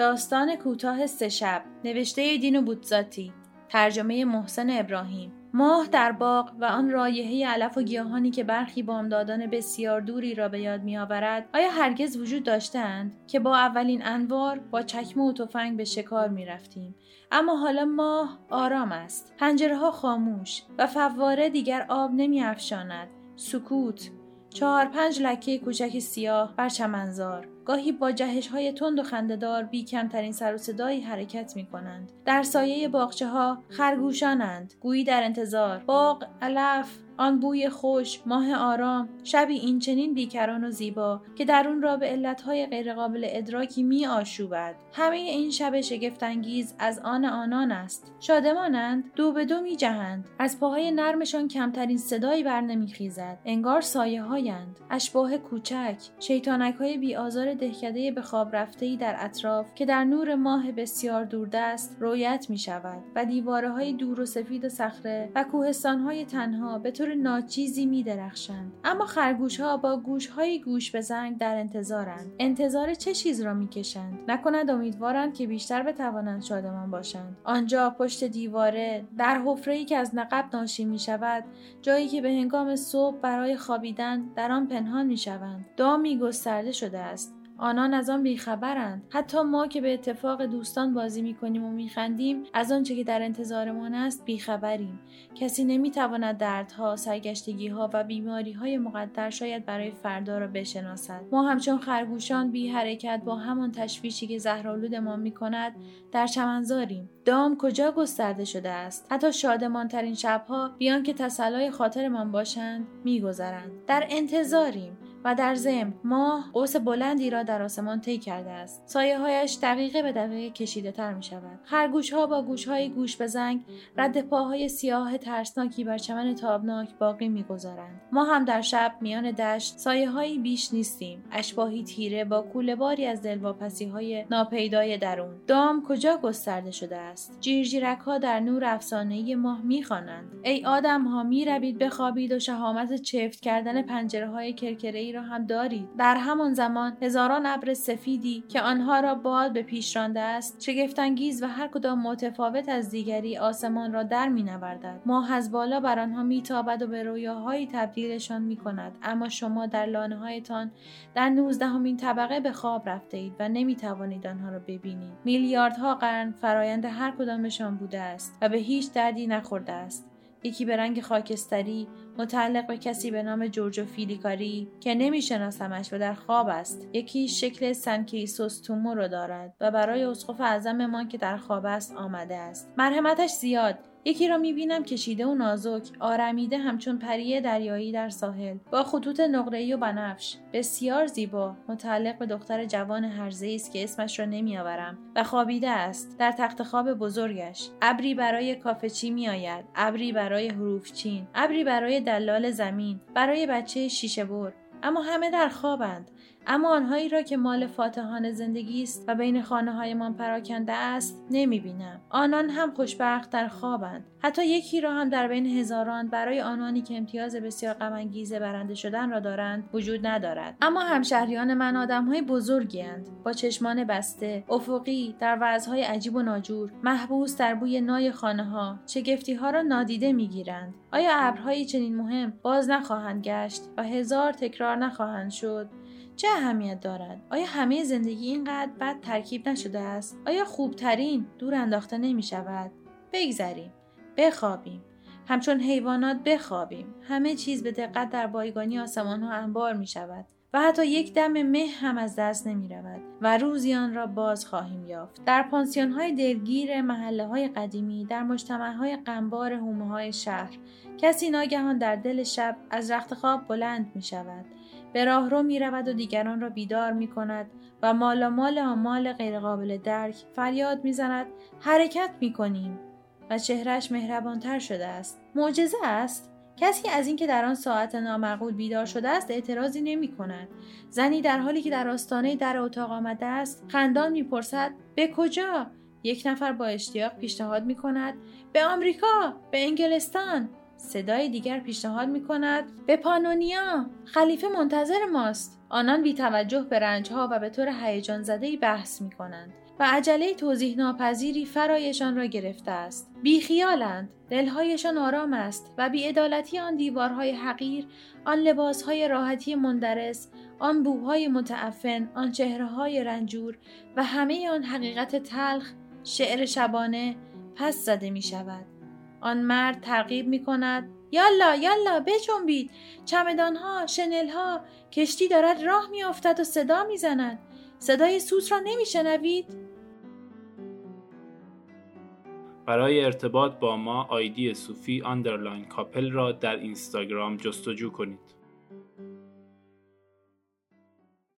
داستان کوتاه سه شب نوشته دین بودزاتی ترجمه محسن ابراهیم ماه در باغ و آن رایحه علف و گیاهانی که برخی بامدادان بسیار دوری را به یاد میآورد آیا هرگز وجود داشتند که با اولین انوار با چکمه و تفنگ به شکار می رفتیم. اما حالا ماه آرام است پنجره ها خاموش و فواره دیگر آب نمی افشاند. سکوت چهار پنج لکه کوچک سیاه بر چمنزار. گاهی با جهش های تند و خندهدار بی کمترین سر و صدایی حرکت می کنند. در سایه باغچه ها خرگوشانند. گویی در انتظار. باغ علف. آن بوی خوش ماه آرام شبی این چنین بیکران و زیبا که در اون را به علتهای غیرقابل ادراکی می آشوبد همه این شب شگفتانگیز از آن آنان است. شادمانند دو به دو می جهند از پاهای نرمشان کمترین صدایی بر نمیخیزد. انگار سایه هایند اشباه کوچک شیطانک های بی آزار دهکده به خواب رفته ای در اطراف که در نور ماه بسیار دوردست رویت می شود و دیواره های دور و سفید صخره و کوهستان های تنها به طور ناچیزی می درخشند. اما خرگوش ها با گوش های گوش به زنگ در انتظارند. انتظار چه چیز را می کشند؟ نکند امیدوارند که بیشتر بتوانند شادمان باشند. آنجا پشت دیواره در حفره ای که از نقب ناشی می شود جایی که به هنگام صبح برای خوابیدن در آن پنهان می شوند. دامی گسترده شده است. آنان از آن بیخبرند. حتی ما که به اتفاق دوستان بازی می‌کنیم و میخندیم از آنچه که در انتظارمان است بیخبریم. کسی نمی‌تواند دردها سرگشتگیها و بیماریهای مقدر شاید برای فردا را بشناسد. ما همچون خرگوشان بی حرکت با همان تشویشی که زهرالودمان می‌کند در چمنزاریم. دام کجا گسترده شده است؟ حتی شادمانترین شبها بیان که تسلای خاطرمان باشند میگذرند. در انتظاریم. و در ضمن ماه قوس بلندی را در آسمان طی کرده است. سایه هایش دقیقه به دقیقه کشیده تر می شود خرگوش ها با گوش های گوش به زنگ رد پاهای سیاه ترسناکی بر چمن تابناک باقی می‌گذارند. ما هم در شب میان دشت سایه هایی بیش نیستیم. اشباهی تیره با کوله باری از دلواپسی های ناپیدای درون. دام کجا گسترده شده است؟ جیرجیرک ها در نور افسانه ماه می‌خوانند. ای آدم ها می روید بخوابید و شهامت چفت کردن پنجره های کرکره را هم دارید در همان زمان هزاران ابر سفیدی که آنها را باد به پیش رانده است شگفتانگیز و هر کدام متفاوت از دیگری آسمان را در مینوردد ماه از بالا بر آنها میتابد و به رویاهایی تبدیلشان می‌کند اما شما در لانه هایتان در نوزدهمین طبقه به خواب رفته اید و نمی‌توانید آنها را ببینید. میلیاردها قرن فرایند هر کدامشان بوده است و به هیچ دردی نخورده است. یکی به رنگ خاکستری متعلق به کسی به نام جورجو فیلیکاری که نمیشناسمش و در خواب است. یکی شکل سنکیسوستومو رو دارد و برای اسقف اعظممان که در خواب است آمده است. مرحمتش زیاد. یکی را می‌بینم کشیده و نازک آرمیده همچون پریه دریایی در ساحل. با خطوط نقره‌ای و بنفش. بسیار زیبا. متعلق به دختر جوان هرزه است که اسمش را نمیآورم و خوابیده است. در تخت خواب بزرگش. ابری برای کافه چی میآید؟ ابری برای حروف چین. ابری برای دلال زمین. برای بچه شیشه بر. اما همه در خوابند. اما آنهایی را که مال فاتحان زندگی است و بین خانه هایمان پراکنده است نمی بینم. آنان هم خوشبخت در خوابند. حتی یکی را هم در بین هزاران برای آنانی که امتیاز بسیار غمانگیز برنده شدن را دارند وجود ندارد. اما همشهریان من آدمهای بزرگی اند با چشمان بسته افقی در وضعهای عجیب و ناجور محبوس در بوی نای خانه ها چگفتی ها را نادیده می‌گیرند. آیا ابرهایی چنین مهم باز نخواهند گشت و هزار تکرار نخواهند شد؟ چه اهمیت دارد؟ آیا همه زندگی اینقدر بد ترکیب نشده است؟ آیا خوبترین دور انداخته نمی شود؟ بگذریم بخوابیم. همچون حیوانات بخوابیم. همه چیز به دقت در بایگانی آسمان ها انبار می شود و حتی یک دم مه هم از دست نمی رود و روزی آن را باز خواهیم یافت. در پانسیون های دلگیر محله های قدیمی در مجتمع های قنبار هومه های شهر کسی ناگهان در دل شب از رخت خواب بلند می شود. به راهرو می رود و دیگران را بیدار می کند و مال مال آمال غیرقابل درک فریاد می زند حرکت می کنیم و چهرش مهربانتر شده است. معجزه است؟ کسی از اینکه در آن ساعت نامعقول بیدار شده است اعتراضی نمی کند. زنی در حالی که در آستانه در اتاق آمده است خندان می‌پرسد به کجا؟ یک نفر با اشتیاق پیشنهاد می کند به آمریکا به انگلستان. صدای دیگر پیشنهاد می کند به پانونیا خلیفه منتظر ماست آنان بی توجه به رنجها و به طور هیجان زده بحث می کنند و عجله توضیح ناپذیری فرایشان را گرفته است. بیخیالند، دلهایشان آرام است و بیعدالتی آن دیوارهای حقیر، آن لباسهای راحتی مندرس، آن بوهای متعفن، آن چهرههای رنجور و همه آن حقیقت تلخ، شعر شبانه پس زده می شود. آن مرد ترغیب می کند یالا یالا بجنبید. چمدانها شنلها کشتی دارد راه میافتد و صدا می‌زند. صدای سوت را نمیشنوید؟ برای ارتباط با ما آیدی صوفی underline couple را در اینستاگرام جستجو کنید.